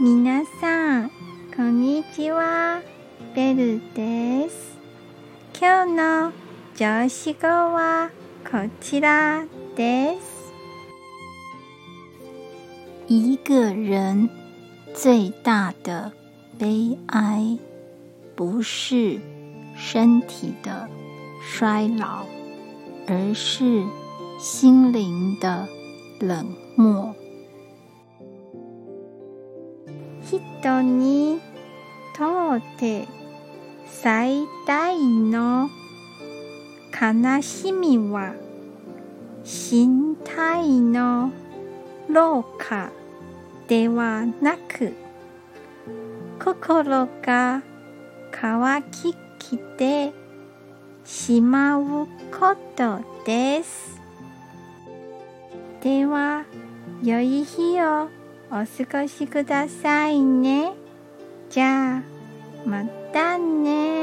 皆さん、こんにちは。ベルです。今日の上司語はこちらです。一个人最大的悲哀，不是身体的衰老，而是心灵的冷漠。人にとって最大の悲しみは身体の老化ではなく心が乾ききてしまうことです。では、良い日をお過ごしくださいね。じゃあ、またね。